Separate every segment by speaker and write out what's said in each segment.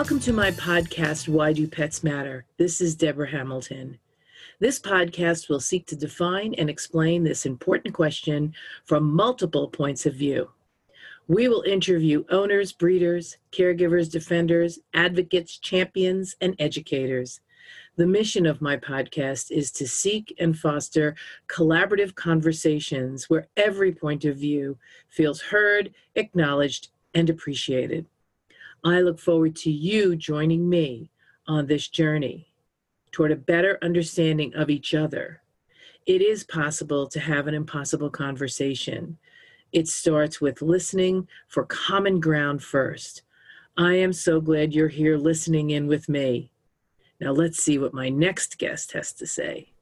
Speaker 1: Welcome to my podcast, Why Do Pets Matter? This is Deborah Hamilton. This podcast will seek to define and explain this important question from multiple points of view. We will interview owners, breeders, caregivers, defenders, advocates, champions, and educators. The mission of my podcast is to seek and foster collaborative conversations where every point of view feels heard, acknowledged, and appreciated. I look forward to you joining me on this journey toward a better understanding of each other. It is possible to have an impossible conversation. It starts with listening for common ground first. I am so glad you're here listening in with me. Now let's see what my next guest has to say.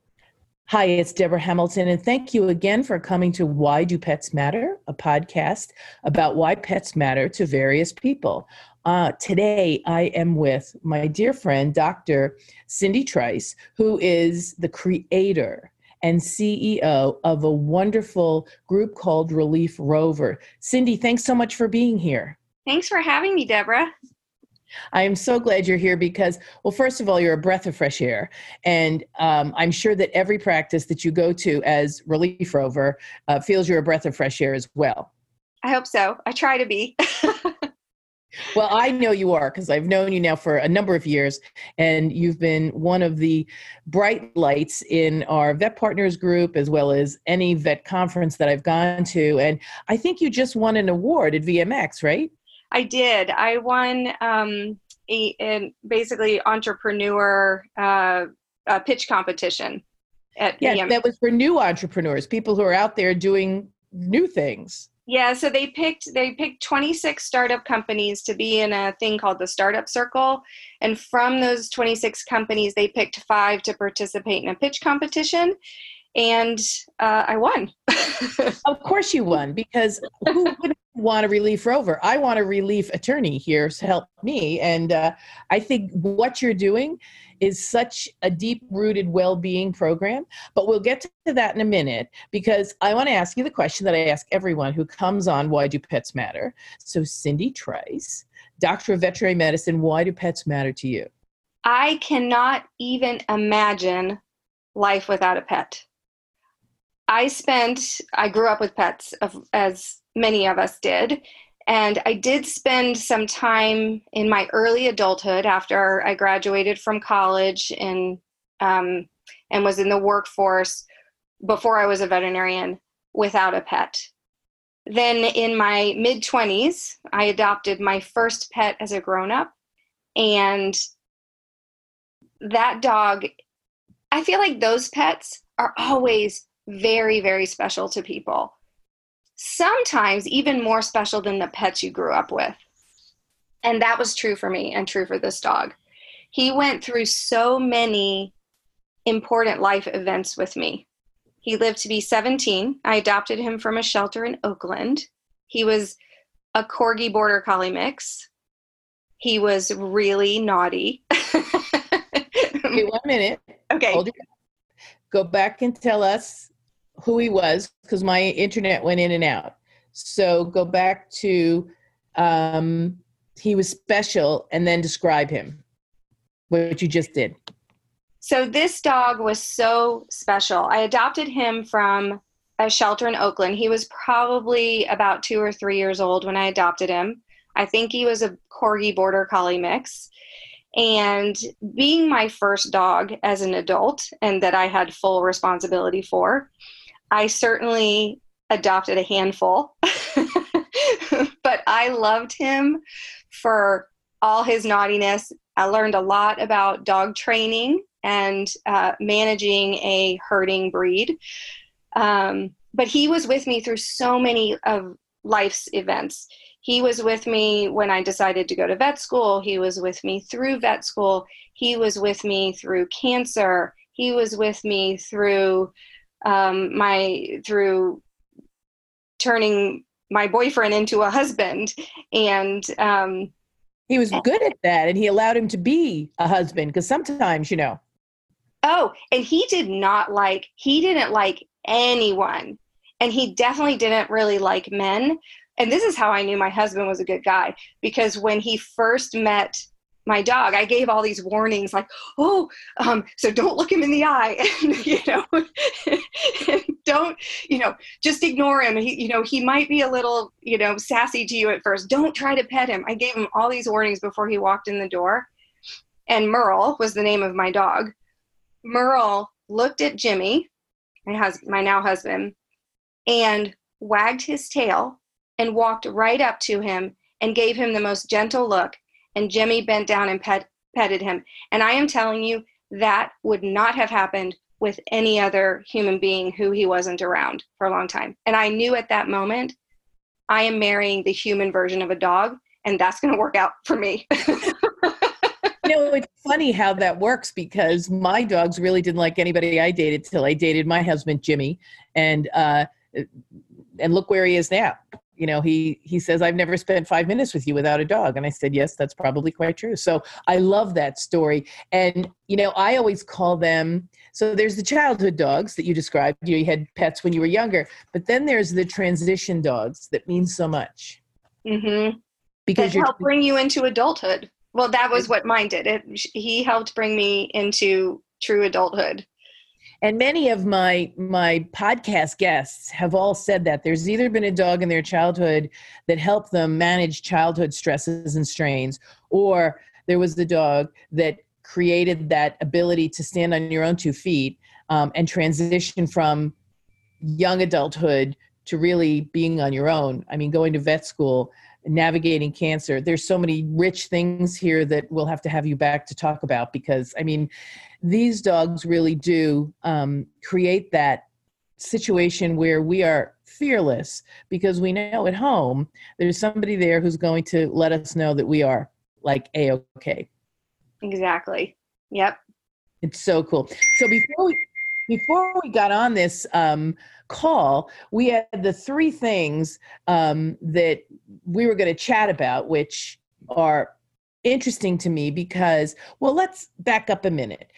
Speaker 1: Hi, it's Deborah Hamilton, and thank you again for coming to Why Do Pets Matter, a podcast about why pets matter to various people. Uh, today, I am with my dear friend, Dr. Cindy Trice, who is the creator and CEO of a wonderful group called Relief Rover. Cindy, thanks so much for being here.
Speaker 2: Thanks for having me, Deborah.
Speaker 1: I am so glad you're here because, well, first of all, you're a breath of fresh air. And um, I'm sure that every practice that you go to as Relief Rover uh, feels you're a breath of fresh air as well.
Speaker 2: I hope so. I try to be.
Speaker 1: well, I know you are because I've known you now for a number of years, and you've been one of the bright lights in our vet partners group as well as any vet conference that I've gone to. And I think you just won an award at VMX, right?
Speaker 2: I did. I won um, a, a basically entrepreneur uh, pitch competition at
Speaker 1: yeah, that was for new entrepreneurs, people who are out there doing new things.
Speaker 2: Yeah, so they picked they picked 26 startup companies to be in a thing called the Startup Circle, and from those 26 companies, they picked five to participate in a pitch competition, and uh, I won.
Speaker 1: of course, you won because who would want a relief rover? I want a relief attorney here to help me, and uh, I think what you're doing is such a deep rooted well being program. But we'll get to that in a minute because I want to ask you the question that I ask everyone who comes on Why Do Pets Matter? So, Cindy Trice, Doctor of Veterinary Medicine, why do pets matter to you?
Speaker 2: I cannot even imagine life without a pet. I spent, I grew up with pets, as many of us did, and I did spend some time in my early adulthood after I graduated from college and um, and was in the workforce before I was a veterinarian without a pet. Then in my mid 20s, I adopted my first pet as a grown up. And that dog, I feel like those pets are always very, very special to people sometimes even more special than the pets you grew up with. And that was true for me and true for this dog. He went through so many important life events with me. He lived to be 17. I adopted him from a shelter in Oakland. He was a corgi border collie mix. He was really naughty.
Speaker 1: okay, one minute.
Speaker 2: Okay.
Speaker 1: Go back and tell us who he was because my internet went in and out. So go back to um, he was special and then describe him, what you just did.
Speaker 2: So this dog was so special. I adopted him from a shelter in Oakland. He was probably about two or three years old when I adopted him. I think he was a corgi border collie mix. And being my first dog as an adult and that I had full responsibility for, I certainly adopted a handful, but I loved him for all his naughtiness. I learned a lot about dog training and uh, managing a herding breed. Um, but he was with me through so many of life's events. He was with me when I decided to go to vet school. He was with me through vet school. He was with me through cancer. He was with me through um, my through turning my boyfriend into a husband. And um,
Speaker 1: he was good at that and he allowed him to be a husband because sometimes you know.
Speaker 2: Oh and he did not like he didn't like anyone. And he definitely didn't really like men. And this is how i knew my husband was a good guy because when he first met my dog i gave all these warnings like oh um, so don't look him in the eye and you know don't you know just ignore him. He you know he might be a little you know sassy to you at first. Don't try to pet him. I gave him all these warnings before he walked in the door. And merle was the name of my dog. Merle looked at jimmy my husband my now husband and wagged his tail and walked right up to him and gave him the most gentle look and Jimmy bent down and pet, petted him. And I am telling you, that would not have happened with any other human being who he wasn't around for a long time. And I knew at that moment, I am marrying the human version of a dog, and that's going to work out for me.
Speaker 1: you know, it's funny how that works because my dogs really didn't like anybody I dated till I dated my husband Jimmy, and uh, and look where he is now you know he he says i've never spent five minutes with you without a dog. And i said yes that's probably quite true. So i love that story. And you know i always call them so there's the childhood dogs that you described. You, know, you had pets when you were younger but then there's the transition dogs that mean so much.
Speaker 2: Mm-hmm. because help bring you into adulthood. Well that was what mine did. It he helped bring me into true adulthood
Speaker 1: and many of my my podcast guests have all said that there's either been a dog in their childhood that helped them manage childhood stresses and strains or there was the dog that created that ability to stand on your own two feet um, and transition from young adulthood to really being on your own. I mean going to vet school navigating cancer. There's so many rich things here that we'll have to have you back to talk about because i mean these dogs really do um, create that situation where we are fearless because we know at home there's somebody there who's going to let us know that we are like a okay
Speaker 2: exactly. Yep.
Speaker 1: It's so cool. So before we before we got on this um, call we had the three things um, that we were going to chat about which are interesting to me because well let's back up a minute.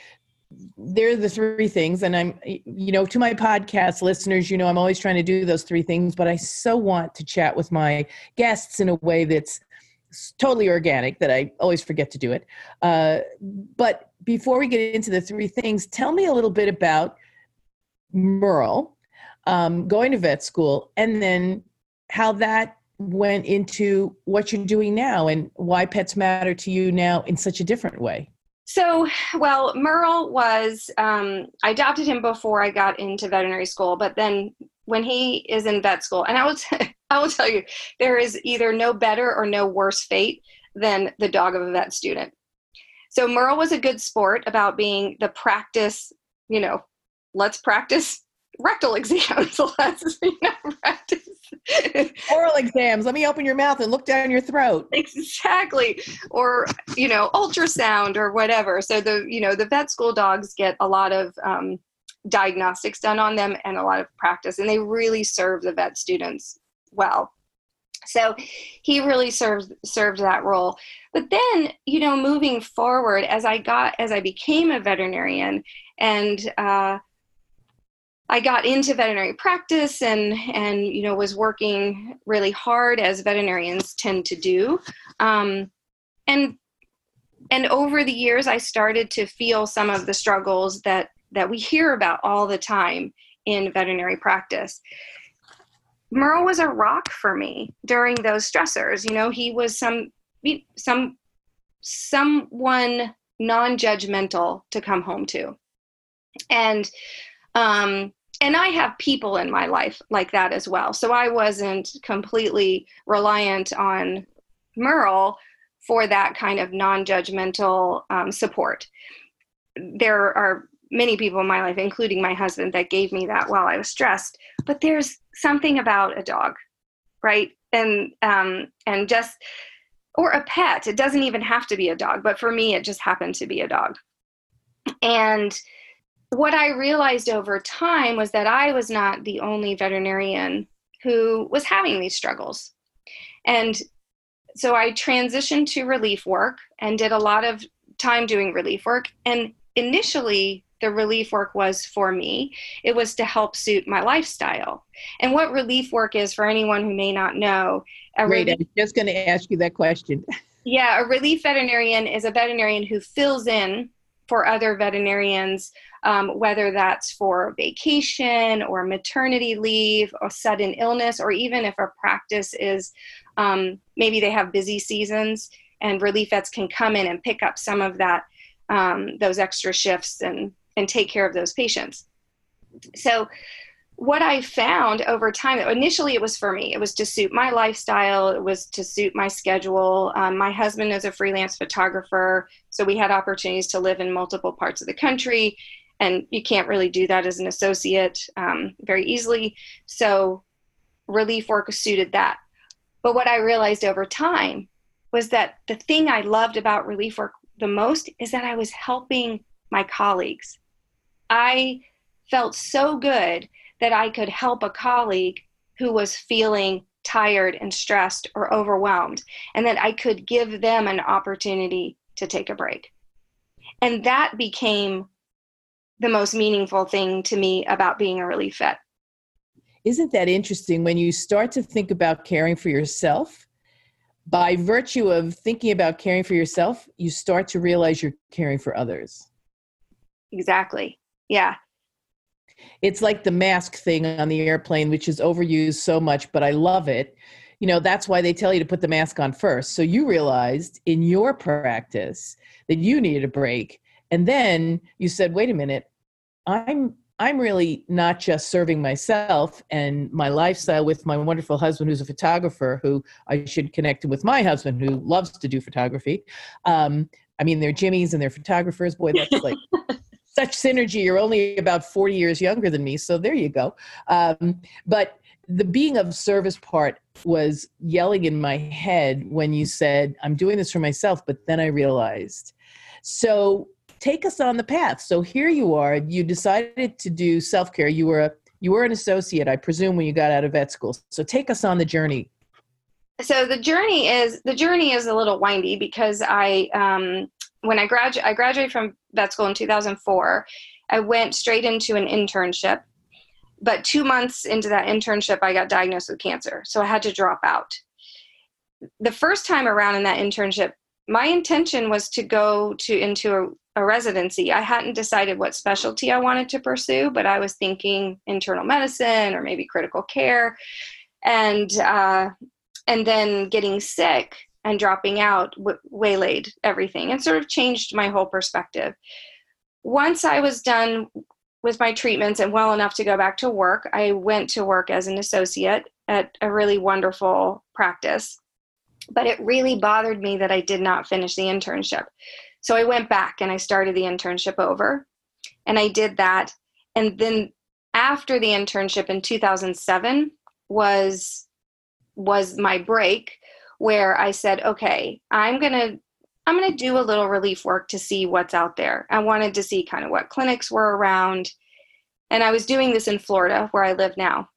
Speaker 1: There are the three things and i'm you know to my podcast listeners you know i'm always trying to do those three things but i so want to chat with my guests in a way that's totally organic that i always forget to do it. Uh, but before we get into the three things tell me a little bit about merle um, going to vet school and then how that went into what you're doing now and why pets matter to you now in such a different way.
Speaker 2: So, well, Merle was, um, I adopted him before I got into veterinary school, but then when he is in vet school, and I will, t- I will tell you, there is either no better or no worse fate than the dog of a vet student. So, Merle was a good sport about being the practice, you know, let's practice rectal exams. let's you know, practice
Speaker 1: oral exams. Let me open your mouth and look down your throat.
Speaker 2: Exactly. Or you know ultrasound or whatever. So the you know the vet school dogs get a lot of um, diagnostics done on them and a lot of practice and they really serve the vet students well. So he really served served that role. But then you know moving forward as i got as i became a veterinarian and uh, I got into veterinary practice and and you know was working really hard as veterinarians tend to do, um, and and over the years I started to feel some of the struggles that that we hear about all the time in veterinary practice. Merle was a rock for me during those stressors. You know, he was some some someone non-judgmental to come home to, and um, and I have people in my life like that as well. So I wasn't completely reliant on Merle for that kind of non judgmental um, support. There are many people in my life, including my husband, that gave me that while I was stressed. But there's something about a dog, right? And um, and just or a pet. It doesn't even have to be a dog, but for me, it just happened to be a dog. And what I realized over time was that I was not the only veterinarian who was having these struggles. And so I transitioned to relief work and did a lot of time doing relief work. And initially, the relief work was for me. It was to help suit my lifestyle. And what relief work is, for anyone who may not know,
Speaker 1: Great. Relief- I'm just going to ask you that question.
Speaker 2: Yeah, a relief veterinarian is a veterinarian who fills in for other veterinarians, um, whether that's for vacation or maternity leave or sudden illness, or even if a practice is um, maybe they have busy seasons and relief vets can come in and pick up some of that um, those extra shifts and and take care of those patients. So what I found over time, initially it was for me. It was to suit my lifestyle. It was to suit my schedule. Um, my husband is a freelance photographer, so we had opportunities to live in multiple parts of the country, and you can't really do that as an associate um, very easily. So relief work suited that. But what I realized over time was that the thing I loved about relief work the most is that I was helping my colleagues. I felt so good that I could help a colleague who was feeling tired and stressed or overwhelmed, and that I could give them an opportunity to take a break. And that became the most meaningful thing to me about being a relief vet.
Speaker 1: Isn't that interesting when you start to think about caring for yourself? By virtue of thinking about caring for yourself, you start to realize you're caring for others.
Speaker 2: Exactly. Yeah
Speaker 1: it's like the mask thing on the airplane which is overused so much but i love it. You know that's why they tell you to put the mask on first. So you realized in your practice that you needed a break. And then you said wait a minute. I'm i'm really not just serving myself and my lifestyle with my wonderful husband who's a photographer who i should connect with my husband who loves to do photography. Um, i mean they're jimmies and they're photographers. Boy that's like such synergy. You're only about 40 years younger than me, so there you go. Um, but the being of service part was yelling in my head when you said, I'm doing this for myself, but then I realized. So take us on the path. So here you are, you decided to do self care. You were a you were an associate, I presume, when you got out of vet school. So take us on the journey.
Speaker 2: So the journey is the journey is a little windy because I um, when I graduated, I graduated from vet school in 2004. I went straight into an internship, but two months into that internship, I got diagnosed with cancer, so I had to drop out. The first time around in that internship, my intention was to go to into a, a residency. I hadn't decided what specialty I wanted to pursue, but I was thinking internal medicine or maybe critical care, and uh, and then getting sick and dropping out w- waylaid everything and sort of changed my whole perspective. Once I was done with my treatments and well enough to go back to work, I went to work as an associate at a really wonderful practice. But it really bothered me that I did not finish the internship. So I went back and I started the internship over. And I did that. And then after the internship in 2007 was was my break where I said, okay, I'm going to I'm going to do a little relief work to see what's out there. I wanted to see kind of what clinics were around. And I was doing this in Florida where I live now.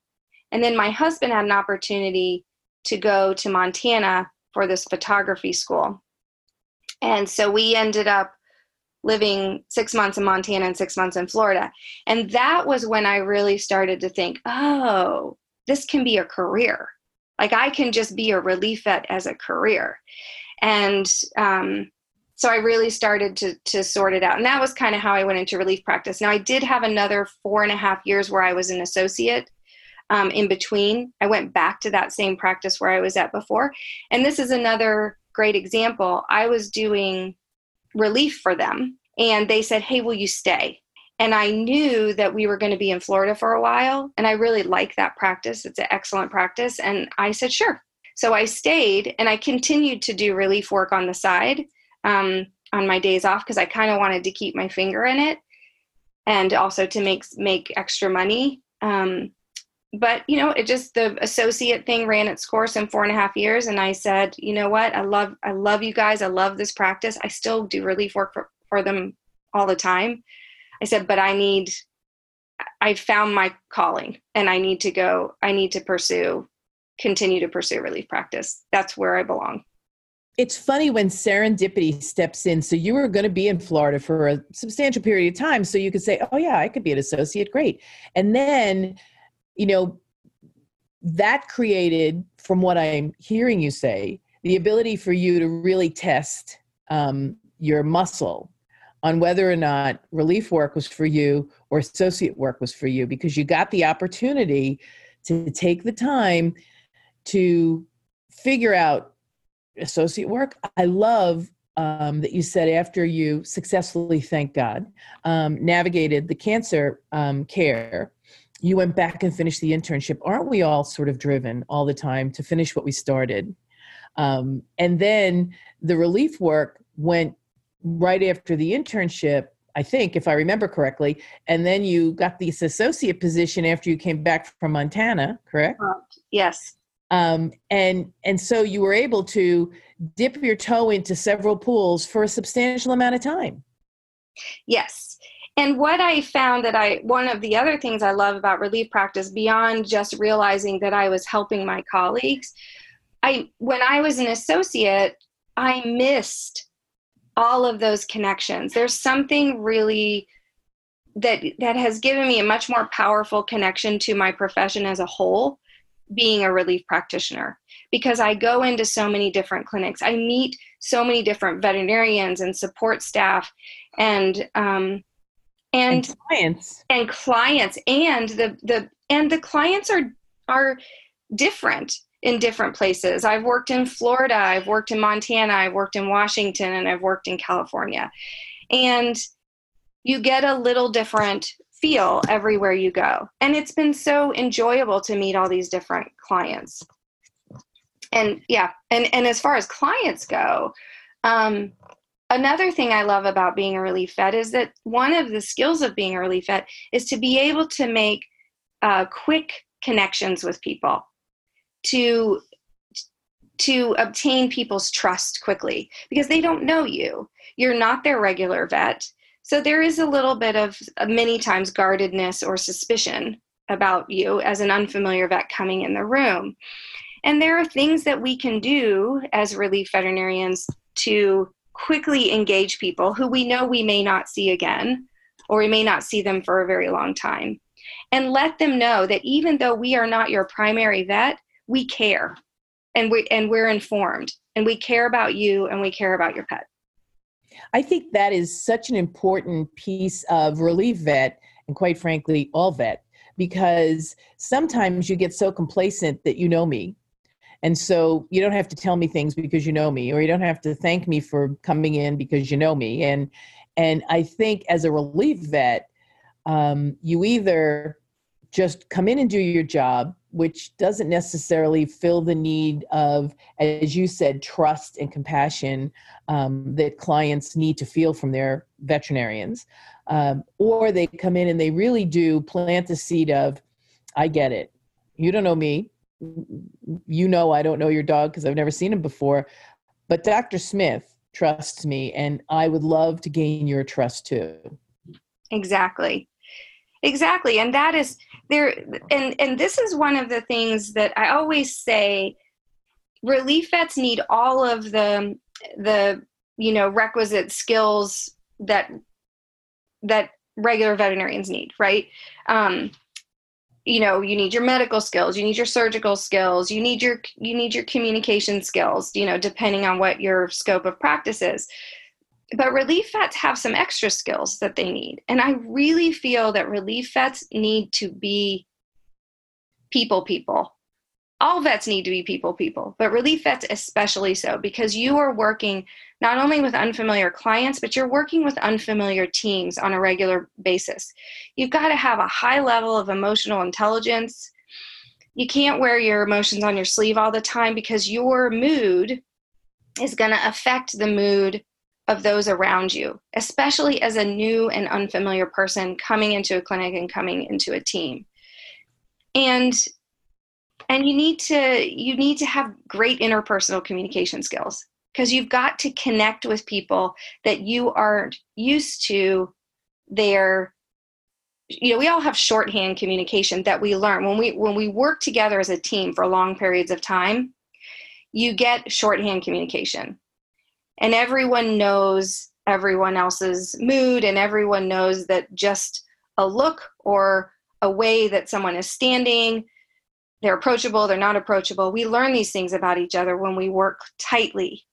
Speaker 2: And then my husband had an opportunity to go to Montana for this photography school. And so we ended up living six months in Montana and six months in Florida. And that was when I really started to think, oh, this can be a career. Like I can just be a relief vet as a career. And um, so I really started to, to sort it out. And that was kind of how I went into relief practice. Now, I did have another four and a half years where I was an associate um, in between. I went back to that same practice where I was at before. And this is another great example. I was doing relief for them, and they said, Hey, will you stay? And I knew that we were going to be in Florida for a while. And I really like that practice. It's an excellent practice. And I said, sure. So I stayed and I continued to do relief work on the side um, on my days off because I kind of wanted to keep my finger in it and also to make make extra money. Um, but you know, it just the associate thing ran its course in four and a half years, and I said, you know what, I love I love you guys, I love this practice. I still do relief work for, for them all the time. I said, but I need, I found my calling and I need to go, I need to pursue, continue to pursue relief practice. That's where I belong.
Speaker 1: It's funny when serendipity steps in. So you were going to be in Florida for a substantial period of time. So you could say, oh, yeah, I could be an associate. Great. And then, you know, that created, from what I'm hearing you say, the ability for you to really test um, your muscle on whether or not relief work was for you or associate work was for you because you got the opportunity to take the time to figure out associate work. I love um, that you said after you successfully, thank God, um, navigated the cancer um, care, you went back and finished the internship. Aren't we all sort of driven all the time to finish what we started? Um, and then the relief work went right after the internship, I think, if I remember correctly. And then you got this associate position after you came back from Montana, correct?
Speaker 2: Yes.
Speaker 1: Um, and and so you were able to dip your toe into several pools for a substantial amount of time.
Speaker 2: Yes. And what I found that I, one of the other things I love about relief practice, beyond just realizing that I was helping my colleagues, I, when I was an associate, I missed all of those connections. There's something really that that has given me a much more powerful connection to my profession as a whole being a relief practitioner because I go into so many different clinics. I meet so many different veterinarians and support staff and um, and,
Speaker 1: and clients
Speaker 2: and clients and the the and the clients are are different in different places. I've worked in Florida, I've worked in Montana, I've worked in Washington, and I've worked in California. And you get a little different feel everywhere you go. And it's been so enjoyable to meet all these different clients. And yeah, and, and as far as clients go, um, another thing I love about being a relief vet is that one of the skills of being a relief vet is to be able to make uh, quick connections with people, to to obtain people's trust quickly because they don't know you. You're not their regular vet. So there is a little bit of many times guardedness or suspicion about you as an unfamiliar vet coming in the room. And there are things that we can do as relief veterinarians to quickly engage people who we know we may not see again or we may not see them for a very long time. And let them know that even though we are not your primary vet, we care and we and we're informed and we care about you and we care about your pet.
Speaker 1: I think that is such an important piece of relief vet, and quite frankly, all vet, because sometimes you get so complacent that you know me. And so you don't have to tell me things because you know me, or you don't have to thank me for coming in because you know me. And and I think as a relief vet, um, you either just come in and do your job which doesn't necessarily fill the need of, as you said, trust and compassion um, that clients need to feel from their veterinarians. Um, or they come in and they really do plant the seed of, I get it. You don't know me. You know I don't know your dog because I've never seen him before. But Dr. Smith trusts me, and I would love to gain your trust too.
Speaker 2: Exactly. Exactly. And that is there and and this is one of the things that I always say relief vets need all of the the you know requisite skills that that regular veterinarians need right? Um you know you need your medical skills you need your surgical skills you need your you need your communication skills you know depending on what your scope of practice is but relief vets have some extra skills that they need. And I really feel that relief vets need to be people people. All vets need to be people people, but relief vets especially so because you are working not only with unfamiliar clients, but you're working with unfamiliar teams on a regular basis. You've got to have a high level of emotional intelligence. You can't wear your emotions on your sleeve all the time because your mood is going to affect the mood of those around you, especially as a new and unfamiliar person coming into a clinic and coming into a team. And and you need to you need to have great interpersonal communication skills because you've got to connect with people that you aren't used to their you know we all have shorthand communication that we learn when we when we work together as a team for long periods of time you get shorthand communication and everyone knows everyone else's mood and everyone knows that just a look or a way that someone is standing they're approachable, they're not approachable. We learn these things about each other when we work tightly.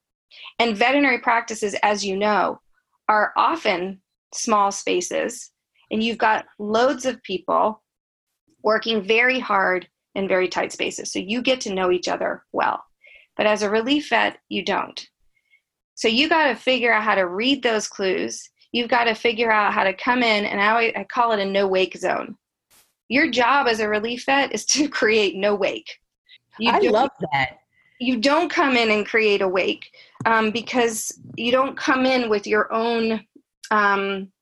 Speaker 2: And veterinary practices, as you know, are often small spaces, and you've got loads of people working very hard in very tight spaces. So you get to know each other well. But as a relief vet, you don't. So you got to figure out how to read those clues. You've got to figure out how to come in, and I, I call it a no wake zone your job as a relief vet is to create no wake.
Speaker 1: You I love that.
Speaker 2: You don't come in and create a wake um, because you don't come in with your own. Um,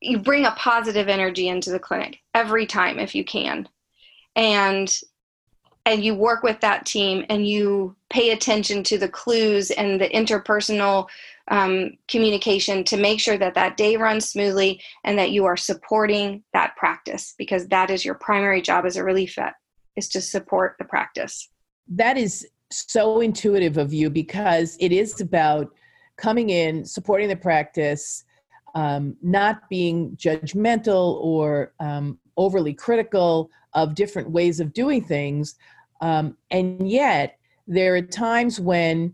Speaker 2: you bring a positive energy into the clinic every time if you can, and and you work with that team and you pay attention to the clues and the interpersonal um, communication to make sure that that day runs smoothly and that you are supporting that practice because that is your primary job as a relief vet is to support the practice.
Speaker 1: That is so intuitive of you because it is about coming in supporting the practice um, not being judgmental or um, overly critical of different ways of doing things um, and yet there are times when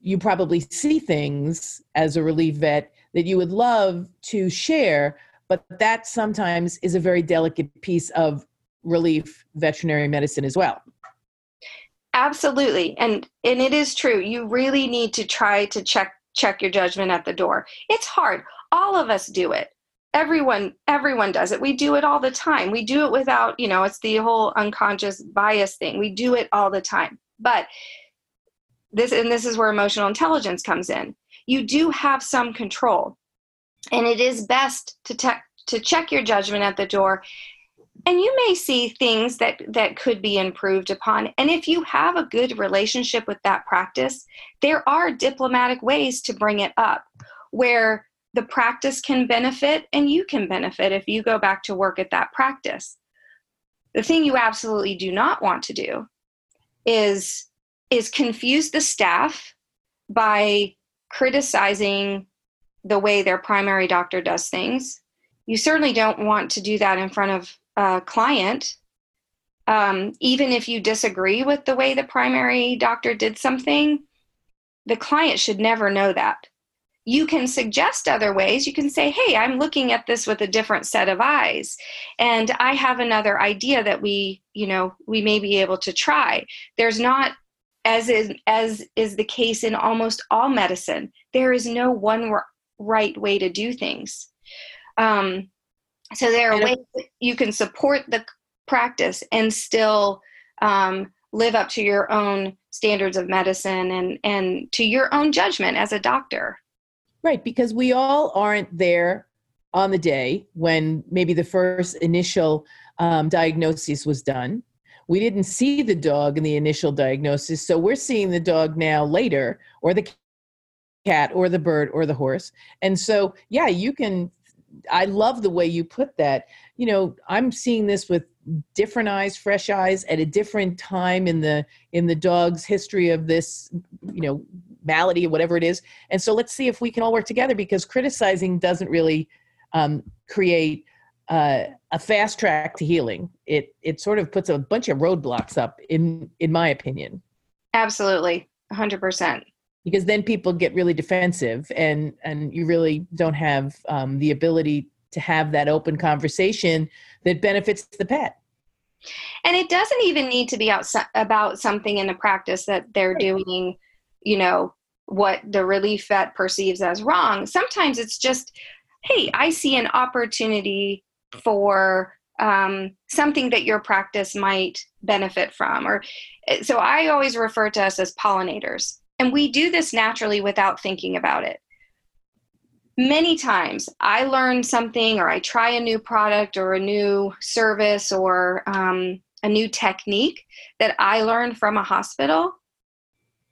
Speaker 1: you probably see things as a relief vet that you would love to share, but that sometimes is a very delicate piece of relief veterinary medicine as well.
Speaker 2: Absolutely. And and it is true. You really need to try to check check your judgment at the door. It's hard. All of us do it. Everyone everyone does it. We do it all the time. We do it without, you know, it's the whole unconscious bias thing. We do it all the time. But this and this is where emotional intelligence comes in you do have some control and it is best to te- to check your judgment at the door and you may see things that that could be improved upon and if you have a good relationship with that practice there are diplomatic ways to bring it up where the practice can benefit and you can benefit if you go back to work at that practice the thing you absolutely do not want to do is is confuse the staff by criticizing the way their primary doctor does things. You certainly don't want to do that in front of a client. Um, even if you disagree with the way the primary doctor did something, the client should never know that. You can suggest other ways. You can say, hey, I'm looking at this with a different set of eyes. And I have another idea that we, you know, we may be able to try. There's not as is as is the case in almost all medicine there is no one right way to do things um, so there are ways you can support the practice and still um, live up to your own standards of medicine and and to your own judgment as a doctor
Speaker 1: right because we all aren't there on the day when maybe the first initial um, diagnosis was done. We didn't see the dog in the initial diagnosis so we're seeing the dog now later or the cat or the bird or the horse. And so yeah you can i love the way you put that. You know i'm seeing this with different eyes fresh eyes at a different time in the in the dog's history of this you know malady or whatever it is and so let's see if we can all work together because criticizing doesn't really um, create uh, a fast track to healing. It it sort of puts a bunch of roadblocks up in in my opinion.
Speaker 2: Absolutely, hundred percent.
Speaker 1: Because then people get really defensive, and and you really don't have um, the ability to have that open conversation that benefits the pet.
Speaker 2: And it doesn't even need to be out about something in the practice that they're doing, you know, what the relief vet perceives as wrong. Sometimes it's just, hey, I see an opportunity for um, something that your practice might benefit from or so i always refer to us as pollinators and we do this naturally without thinking about it many times i learn something or i try a new product or a new service or um, a new technique that i learned from a hospital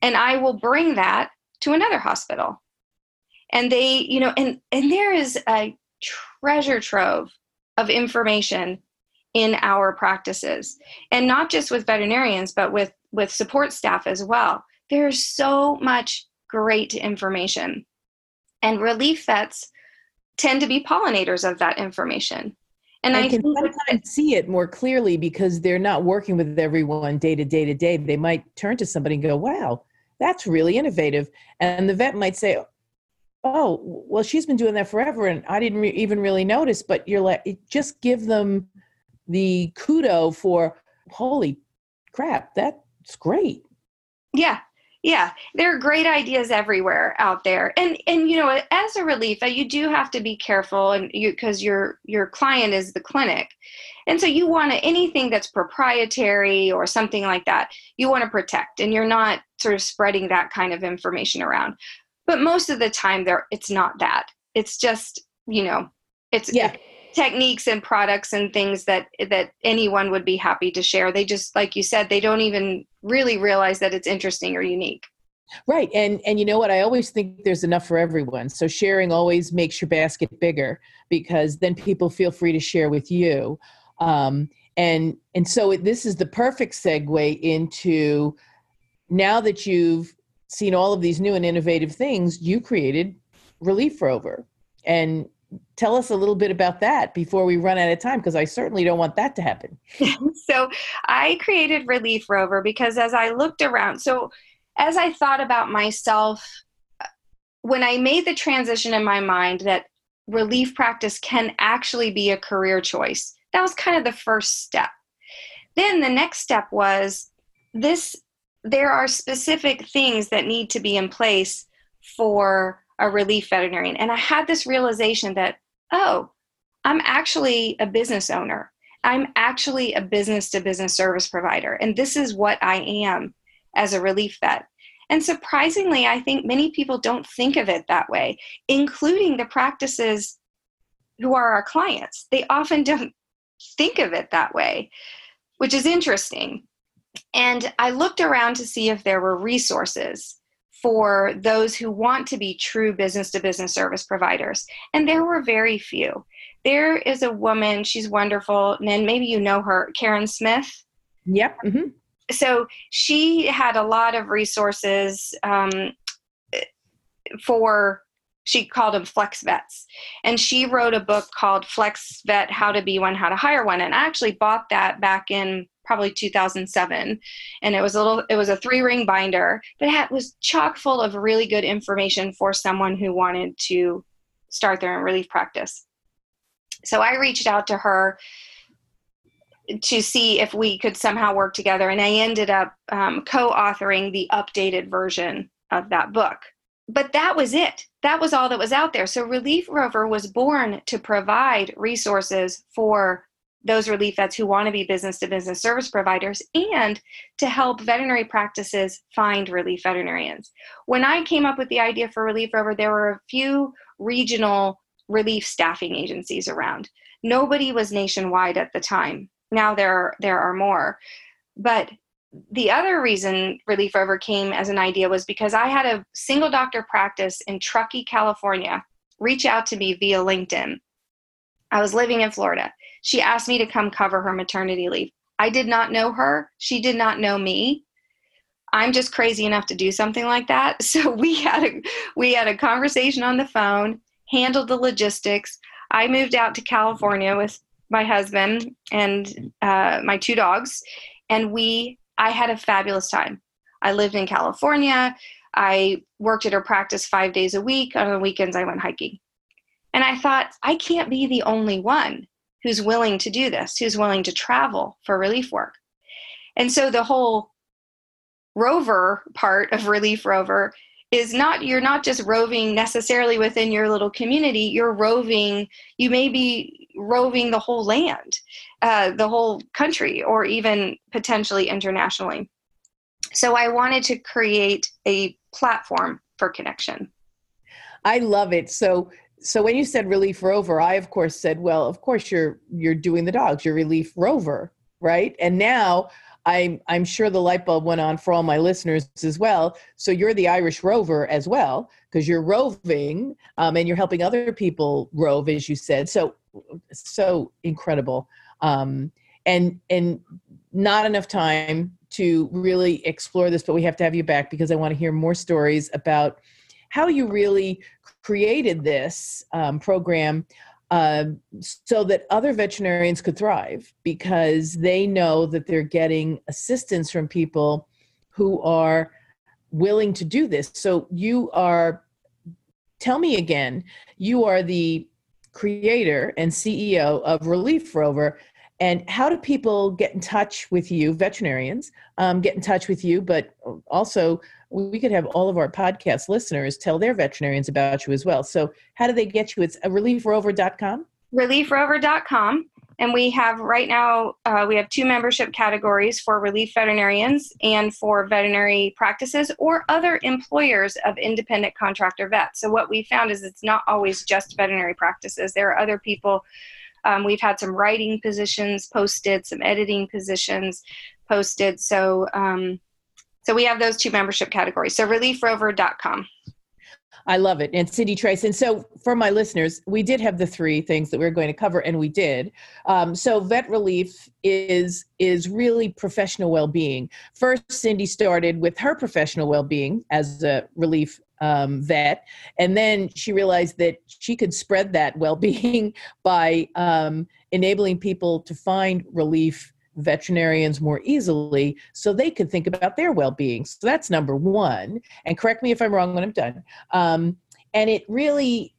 Speaker 2: and i will bring that to another hospital. And they you know and and there is a treasure trove of information in our practices. And not just with veterinarians but with with support staff as well. There's so much great information. And relief vets tend to be pollinators of that information.
Speaker 1: And, and I can sometimes see it more clearly because they're not working with everyone day to day to day. They might turn to somebody and go, "Wow, that's really innovative," and the vet might say, "Oh, well, she's been doing that forever, and I didn't re- even really notice." But you're like, just give them the kudo for, "Holy crap, that's great."
Speaker 2: Yeah, yeah there are great ideas everywhere out there. And and you know as a relief you do have to be careful and you because your your client is the clinic. And so you want to anything that's proprietary or something like that you want to protect and you're not sort of spreading that kind of information around. But most of the time there it's not that. It's just you know it's yeah techniques and products and things that that anyone would be happy to share. They just like you said they don't even really realize that it's interesting or unique.
Speaker 1: Right and and you know what? I always think there's enough for everyone. So sharing always makes your basket bigger because then people feel free to share with you. Um, and and so it, this is the perfect segue into now that you've seen all of these new and innovative things you created relief rover. And tell us a little bit about that before we run out of time because I certainly don't want that to happen.
Speaker 2: so, I created Relief Rover because as I looked around, so as I thought about myself, when I made the transition in my mind that relief practice can actually be a career choice, that was kind of the first step. Then the next step was this there are specific things that need to be in place for a relief veterinarian. And I had this realization that, oh, I'm actually a business owner. I'm actually a business to business service provider. And this is what I am as a relief vet. And surprisingly, I think many people don't think of it that way, including the practices who are our clients. They often don't think of it that way, which is interesting. And I looked around to see if there were resources for those who want to be true business to business service providers. And there were very few. There is a woman, she's wonderful, and maybe you know her, Karen Smith.
Speaker 1: Yep. Mm-hmm.
Speaker 2: So she had a lot of resources um, for she called them flex vets and she wrote a book called flex vet how to be one how to hire one and i actually bought that back in probably 2007 and it was a little it was a three ring binder but it was chock full of really good information for someone who wanted to start their own relief practice. So i reached out to her to see if we could somehow work together and i ended up um, co-authoring the updated version of that book. But that was it. That was all that was out there. So relief rover was born to provide resources for those relief vets who want to be business to business service providers and to help veterinary practices find relief veterinarians. When I came up with the idea for Relief Rover, there were a few regional relief staffing agencies around. Nobody was nationwide at the time. Now there there are more. But the other reason Relief Rover came as an idea was because I had a single doctor practice in Truckee, California, reach out to me via LinkedIn. I was living in Florida she asked me to come cover her maternity leave. I did not know her. She did not know me. I'm just crazy enough to do something like that. So we had a we had a conversation on the phone, handled the logistics. I moved out to California with my husband and uh, my two dogs, and we I had a fabulous time. I lived in California. I worked at her practice five days a week. On the weekends, I went hiking. And I thought, I can't be the only one who's willing to do this, who's willing to travel for relief work. And so the whole rover part of Relief Rover is not you're not just roving necessarily within your little community you're roving you may be roving the whole land uh, the whole country or even potentially internationally. So i wanted to create a platform for connection.
Speaker 1: I love it. So so when you said relief rover i of course said well of course you're you're doing the dogs you're relief rover right? And now i'm i'm sure the light bulb went on for all my listeners as well. So you're the irish rover as well because you're roving um, and you're helping other people rove as you said. So so incredible. Um, and and not enough time to really explore this but we have to have you back because i want to hear more stories about how you really created this um, program um, so that other veterinarians could thrive because they know that they're getting assistance from people who are willing to do this. So you are, tell me again, you are the creator and CEO of Relief Rover. And how do people get in touch with you, veterinarians, um, get in touch with you, but also we could have all of our podcast listeners tell their veterinarians about you as well. So, how do they get you? It's reliefrover.com?
Speaker 2: Reliefrover.com. And we have right now, uh, we have two membership categories for relief veterinarians and for veterinary practices or other employers of independent contractor vets. So, what we found is it's not always just veterinary practices, there are other people. Um, we've had some writing positions posted, some editing positions posted. So, um, so we have those two membership categories. So reliefrover.com.
Speaker 1: I love it. And Cindy Trice. And so for my listeners, we did have the three things that we are going to cover, and we did. Um, so vet relief is is really professional well-being. First, Cindy started with her professional well-being as a relief um, vet, and then she realized that she could spread that well-being by um, enabling people to find relief veterinarians more easily so they could think about their well-being. So that's number one. And correct me if i'm wrong when i'm done. Um, and it really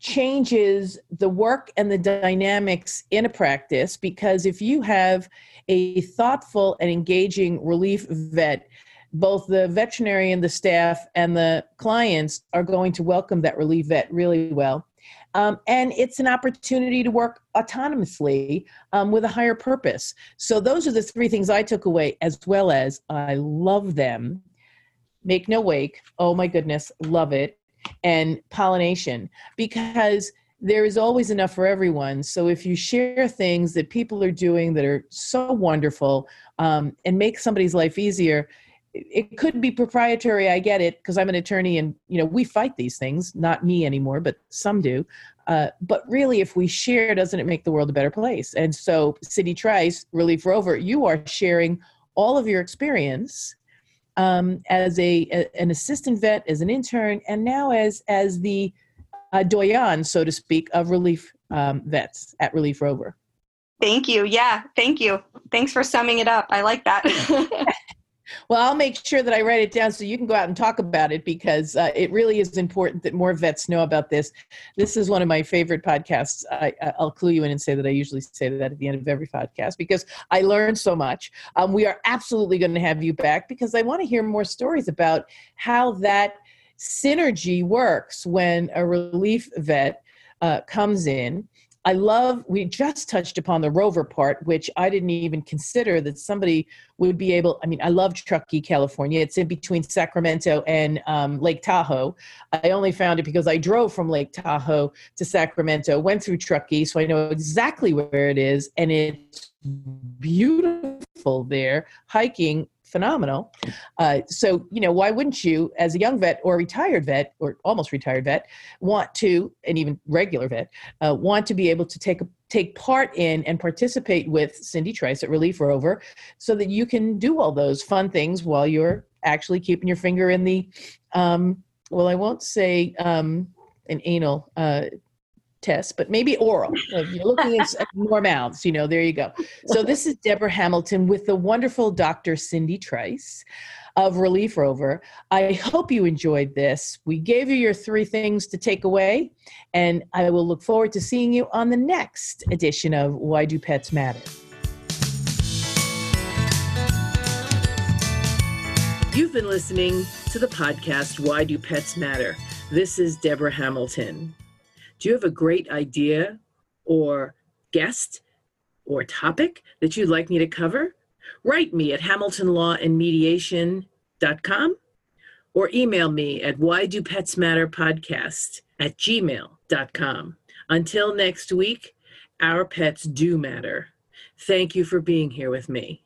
Speaker 1: changes the work and the dynamics in a practice because if you have a thoughtful and engaging relief vet both the veterinarian the staff and the clients are going to welcome that relief vet really well um, and it's an opportunity to work autonomously um, with a higher purpose. So, those are the three things I took away, as well as I love them. Make no wake. Oh my goodness, love it. And pollination, because there is always enough for everyone. So, if you share things that people are doing that are so wonderful um, and make somebody's life easier, it could be proprietary i get it because i'm an attorney and you know we fight these things not me anymore but some do uh, but really if we share doesn't it make the world a better place? And so Cindy Trice relief rover you are sharing all of your experience um, as a, a, an assistant vet as an intern and now as as the uh, doyen so to speak of relief um, vets at relief rover.
Speaker 2: Thank you. Yeah thank you. Thanks for summing it up. I like that
Speaker 1: Well, I'll make sure that I write it down so you can go out and talk about it because uh, it really is important that more vets know about this. This is one of my favorite podcasts. I, will clue you in and say that I usually say that at the end of every podcast because I learned so much. Um, we are absolutely going to have you back because I want to hear more stories about how that synergy works when a relief vet uh, comes in I love, we just touched upon the rover part, which I didn't even consider that somebody would be able. I mean, I love Truckee, California. It's in between Sacramento and um, Lake Tahoe. I only found it because I drove from Lake Tahoe to Sacramento, went through Truckee, so I know exactly where it is. And it's beautiful there, hiking phenomenal. Uh, so, you know, why wouldn't you, as a young vet or retired vet or almost retired vet, want to, and even regular vet, uh, want to be able to take take part in and participate with Cindy Trice at Relief Rover, so that you can do all those fun things while you're actually keeping your finger in the, um, well, I won't say um, an anal. Uh, test, but maybe oral. If you're looking at more mouths, you know, there you go. So this is Deborah Hamilton with the wonderful Dr. Cindy Trice of Relief Rover. I hope you enjoyed this. We gave you your three things to take away, and I will look forward to seeing you on the next edition of Why Do Pets Matter? You've been listening to the podcast Why Do Pets Matter? This is Deborah Hamilton. Do you have a great idea or guest or topic that you'd like me to cover? Write me at hamiltonlawandmediation.com or email me at why do pets matter podcast at gmail.com. Until next week, our pets do matter. Thank you for being here with me.